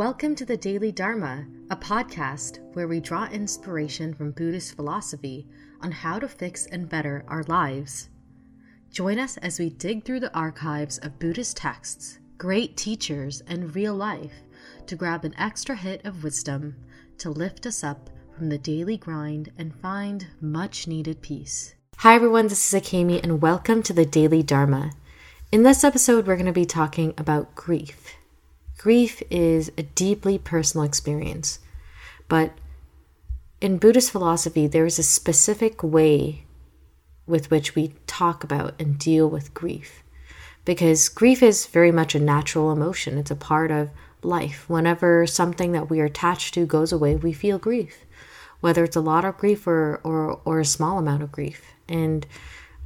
Welcome to the Daily Dharma, a podcast where we draw inspiration from Buddhist philosophy on how to fix and better our lives. Join us as we dig through the archives of Buddhist texts, great teachers, and real life to grab an extra hit of wisdom to lift us up from the daily grind and find much needed peace. Hi, everyone, this is Akemi, and welcome to the Daily Dharma. In this episode, we're going to be talking about grief. Grief is a deeply personal experience, but in Buddhist philosophy, there is a specific way with which we talk about and deal with grief. Because grief is very much a natural emotion, it's a part of life. Whenever something that we are attached to goes away, we feel grief, whether it's a lot of grief or, or, or a small amount of grief. And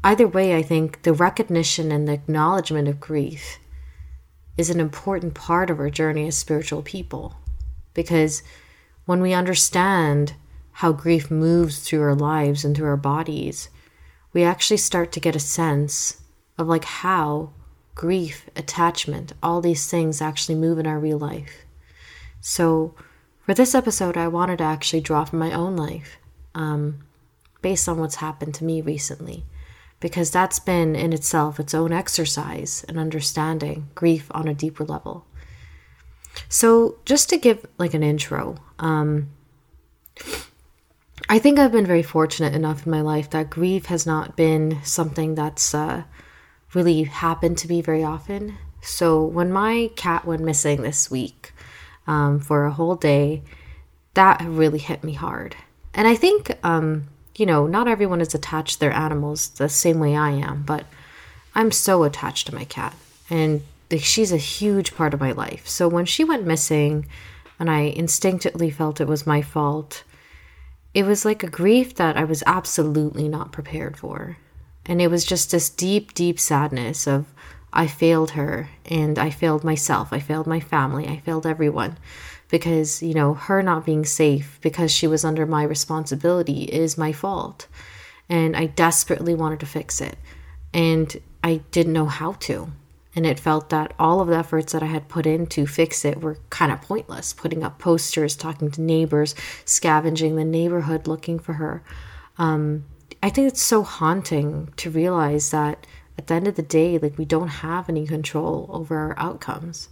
either way, I think the recognition and the acknowledgement of grief is an important part of our journey as spiritual people. Because when we understand how grief moves through our lives and through our bodies, we actually start to get a sense of like how grief, attachment, all these things actually move in our real life. So, for this episode, I wanted to actually draw from my own life, um, based on what's happened to me recently because that's been in itself its own exercise and understanding grief on a deeper level. So, just to give like an intro, um, I think I've been very fortunate enough in my life that grief has not been something that's uh, really happened to me very often. So, when my cat went missing this week um, for a whole day, that really hit me hard. And I think um, you know, not everyone is attached to their animals the same way I am, but I'm so attached to my cat. And she's a huge part of my life. So when she went missing and I instinctively felt it was my fault, it was like a grief that I was absolutely not prepared for. And it was just this deep, deep sadness of I failed her and I failed myself, I failed my family, I failed everyone because, you know, her not being safe because she was under my responsibility is my fault. And I desperately wanted to fix it. And I didn't know how to. And it felt that all of the efforts that I had put in to fix it were kind of pointless. Putting up posters, talking to neighbors, scavenging the neighborhood looking for her. Um, I think it's so haunting to realize that at the end of the day, like we don't have any control over our outcomes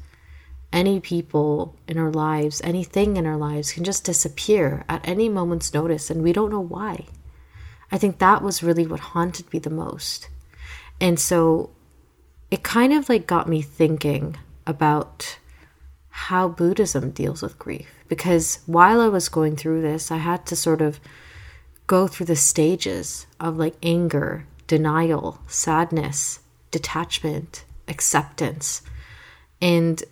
any people in our lives, anything in our lives can just disappear at any moment's notice and we don't know why. I think that was really what haunted me the most. And so it kind of like got me thinking about how Buddhism deals with grief. Because while I was going through this, I had to sort of go through the stages of like anger, denial, sadness, detachment, acceptance. And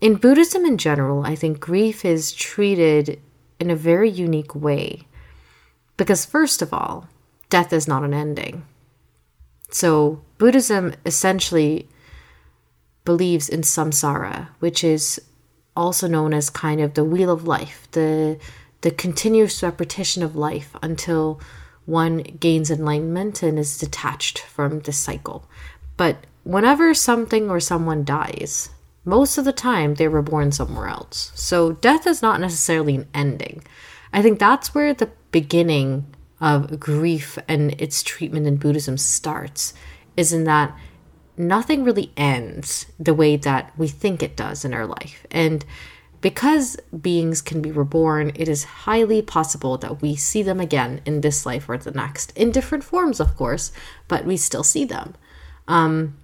in Buddhism in general, I think grief is treated in a very unique way. Because, first of all, death is not an ending. So, Buddhism essentially believes in samsara, which is also known as kind of the wheel of life, the, the continuous repetition of life until one gains enlightenment and is detached from the cycle. But whenever something or someone dies, most of the time they were born somewhere else. So death is not necessarily an ending. I think that's where the beginning of grief and its treatment in Buddhism starts, is in that nothing really ends the way that we think it does in our life. And because beings can be reborn, it is highly possible that we see them again in this life or the next, in different forms, of course, but we still see them. Um,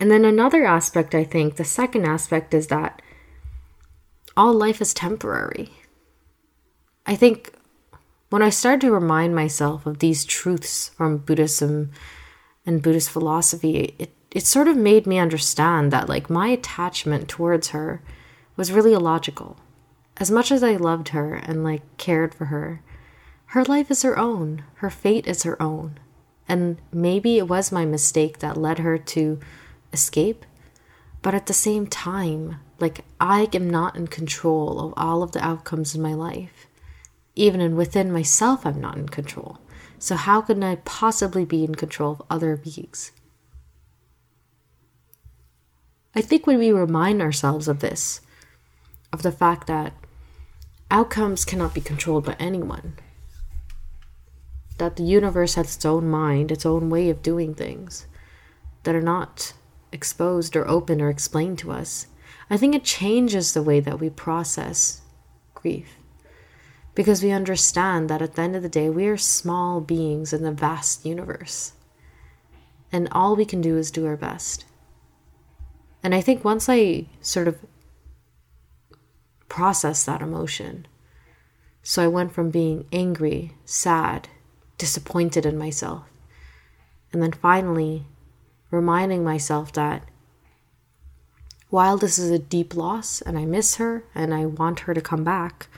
and then another aspect, I think, the second aspect is that all life is temporary. I think when I started to remind myself of these truths from Buddhism and Buddhist philosophy, it, it sort of made me understand that like my attachment towards her was really illogical. As much as I loved her and like cared for her, her life is her own, her fate is her own. And maybe it was my mistake that led her to escape. But at the same time, like I am not in control of all of the outcomes in my life. Even in within myself, I'm not in control. So how can I possibly be in control of other beings? I think when we remind ourselves of this, of the fact that outcomes cannot be controlled by anyone. That the universe has its own mind, its own way of doing things that are not exposed or open or explained to us. I think it changes the way that we process grief because we understand that at the end of the day, we are small beings in the vast universe. And all we can do is do our best. And I think once I sort of process that emotion, so I went from being angry, sad, disappointed in myself, and then finally reminding myself that while this is a deep loss and I miss her and I want her to come back,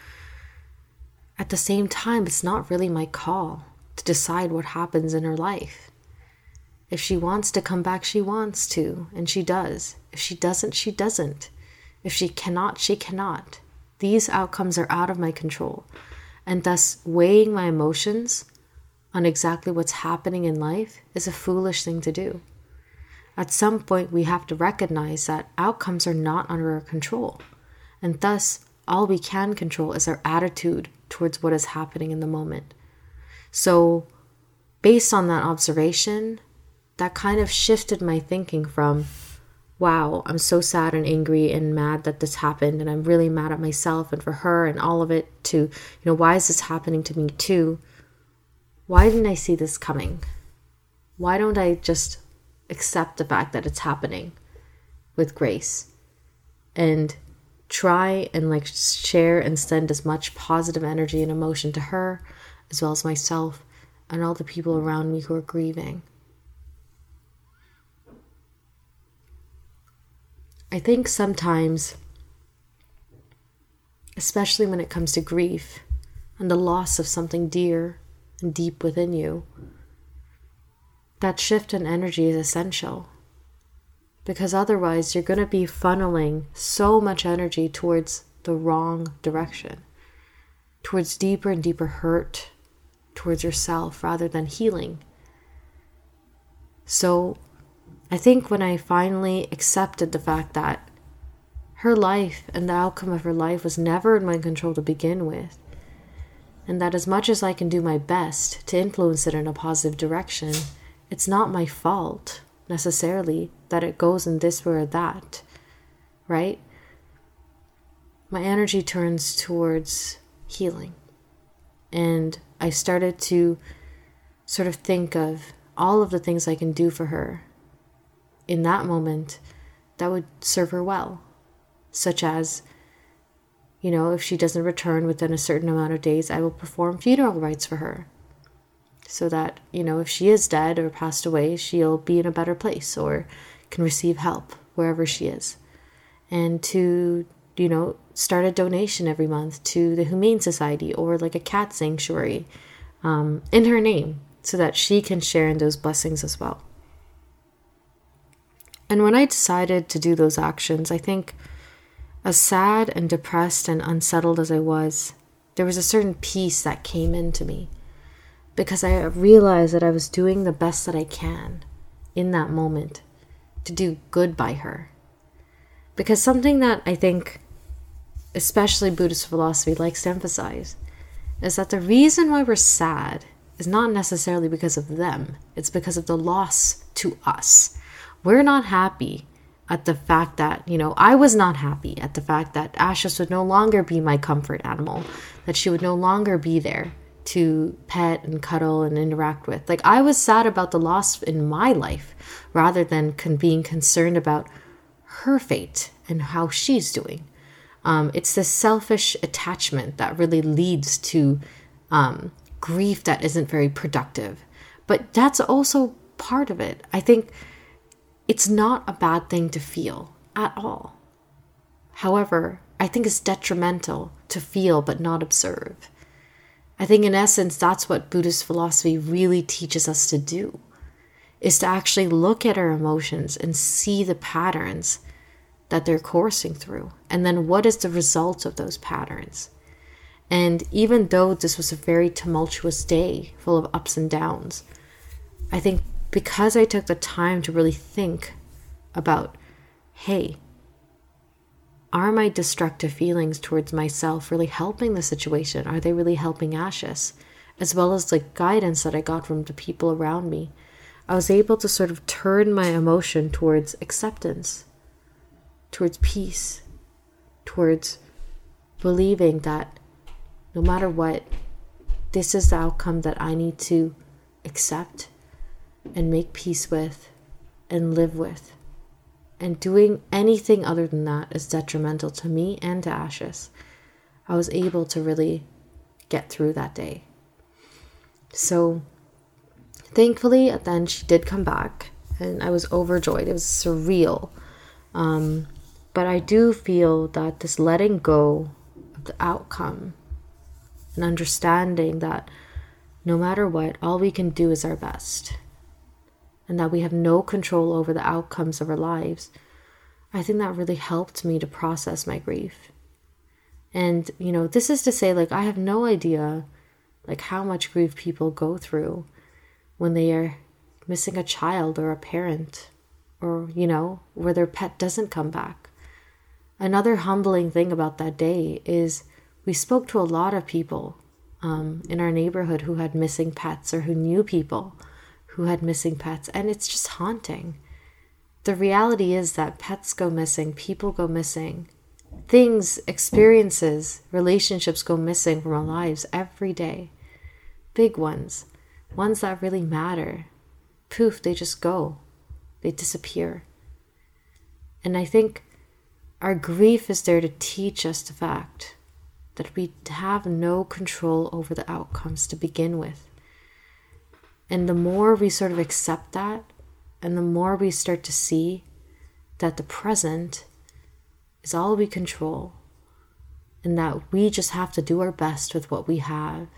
at the same time, it's not really my call to decide what happens in her life. If she wants to come back, she wants to, and she does. If she doesn't, she doesn't. If she cannot, she cannot. These outcomes are out of my control. And thus, weighing my emotions on exactly what's happening in life is a foolish thing to do. At some point, we have to recognize that outcomes are not under our control. And thus, all we can control is our attitude towards what is happening in the moment. So, based on that observation, that kind of shifted my thinking from, wow, I'm so sad and angry and mad that this happened, and I'm really mad at myself and for her and all of it, to, you know, why is this happening to me too? Why didn't I see this coming? Why don't I just accept the fact that it's happening with grace and try and like share and send as much positive energy and emotion to her as well as myself and all the people around me who are grieving. I think sometimes, especially when it comes to grief and the loss of something dear and deep within you, that shift in energy is essential because otherwise you're going to be funneling so much energy towards the wrong direction, towards deeper and deeper hurt towards yourself rather than healing. So I think when I finally accepted the fact that her life and the outcome of her life was never in my control to begin with, and that as much as I can do my best to influence it in a positive direction, it's not my fault necessarily that it goes in this way or that, right? My energy turns towards healing. And I started to sort of think of all of the things I can do for her in that moment that would serve her well, such as, you know, if she doesn't return within a certain amount of days, I will perform funeral rites for her so that, you know, if she is dead or passed away, she'll be in a better place or can receive help wherever she is. And to, you know, start a donation every month to the Humane Society or like a cat sanctuary um, in her name so that she can share in those blessings as well. And when I decided to do those actions, I think as sad and depressed and unsettled as I was, there was a certain peace that came into me because I realized that I was doing the best that I can in that moment to do good by her. Because something that I think, especially Buddhist philosophy, likes to emphasize is that the reason why we're sad is not necessarily because of them, it's because of the loss to us. We're not happy at the fact that, you know, I was not happy at the fact that Ashes would no longer be my comfort animal, that she would no longer be there to pet and cuddle and interact with. Like I was sad about the loss in my life rather than con- being concerned about her fate and how she's doing. Um, it's this selfish attachment that really leads to um, grief that isn't very productive. But that's also part of it. I think it's not a bad thing to feel at all. However, I think it's detrimental to feel but not observe. I think, in essence, that's what Buddhist philosophy really teaches us to do is to actually look at our emotions and see the patterns that they're coursing through. And then what is the result of those patterns? And even though this was a very tumultuous day full of ups and downs, I think because I took the time to really think about, hey, are my destructive feelings towards myself really helping the situation? Are they really helping Ashes? As well as the guidance that I got from the people around me. I was able to sort of turn my emotion towards acceptance, towards peace, towards believing that no matter what, this is the outcome that I need to accept and make peace with and live with. And doing anything other than that is detrimental to me and to Ashes. I was able to really get through that day. So, thankfully, at the end, she did come back, and I was overjoyed. It was surreal. Um, but I do feel that this letting go of the outcome and understanding that no matter what, all we can do is our best and that we have no control over the outcomes of our lives, I think that really helped me to process my grief. And, you know, this is to say, like, I have no idea, like, how much grief people go through when they are missing a child or a parent or, you know, where their pet doesn't come back. Another humbling thing about that day is we spoke to a lot of people um, in our neighborhood who had missing pets or who knew people who had missing pets, and it's just haunting. The reality is that pets go missing, people go missing, things, experiences, relationships go missing from our lives every day. Big ones, ones that really matter. Poof, they just go, they disappear. And I think our grief is there to teach us the fact that we have no control over the outcomes to begin with. And the more we sort of accept that, and the more we start to see that the present is all we control, and that we just have to do our best with what we have,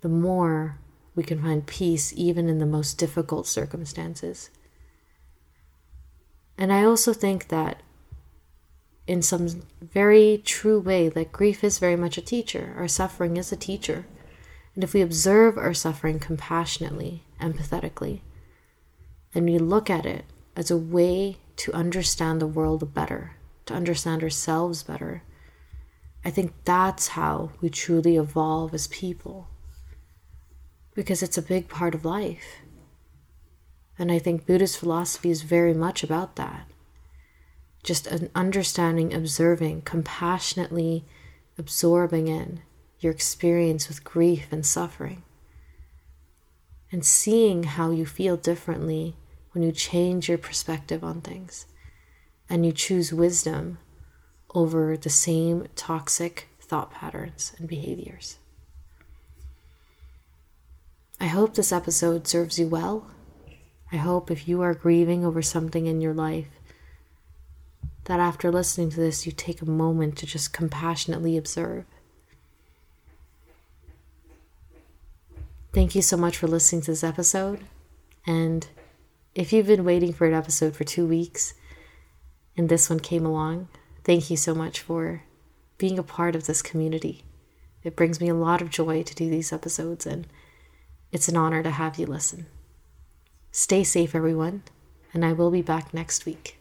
the more we can find peace even in the most difficult circumstances. And I also think that in some very true way, that grief is very much a teacher, our suffering is a teacher. And if we observe our suffering compassionately, empathetically, and we look at it as a way to understand the world better, to understand ourselves better, I think that's how we truly evolve as people. Because it's a big part of life. And I think Buddhist philosophy is very much about that. Just an understanding, observing, compassionately absorbing in your experience with grief and suffering, and seeing how you feel differently when you change your perspective on things and you choose wisdom over the same toxic thought patterns and behaviors. I hope this episode serves you well. I hope if you are grieving over something in your life, that after listening to this, you take a moment to just compassionately observe Thank you so much for listening to this episode. And if you've been waiting for an episode for two weeks and this one came along, thank you so much for being a part of this community. It brings me a lot of joy to do these episodes, and it's an honor to have you listen. Stay safe, everyone, and I will be back next week.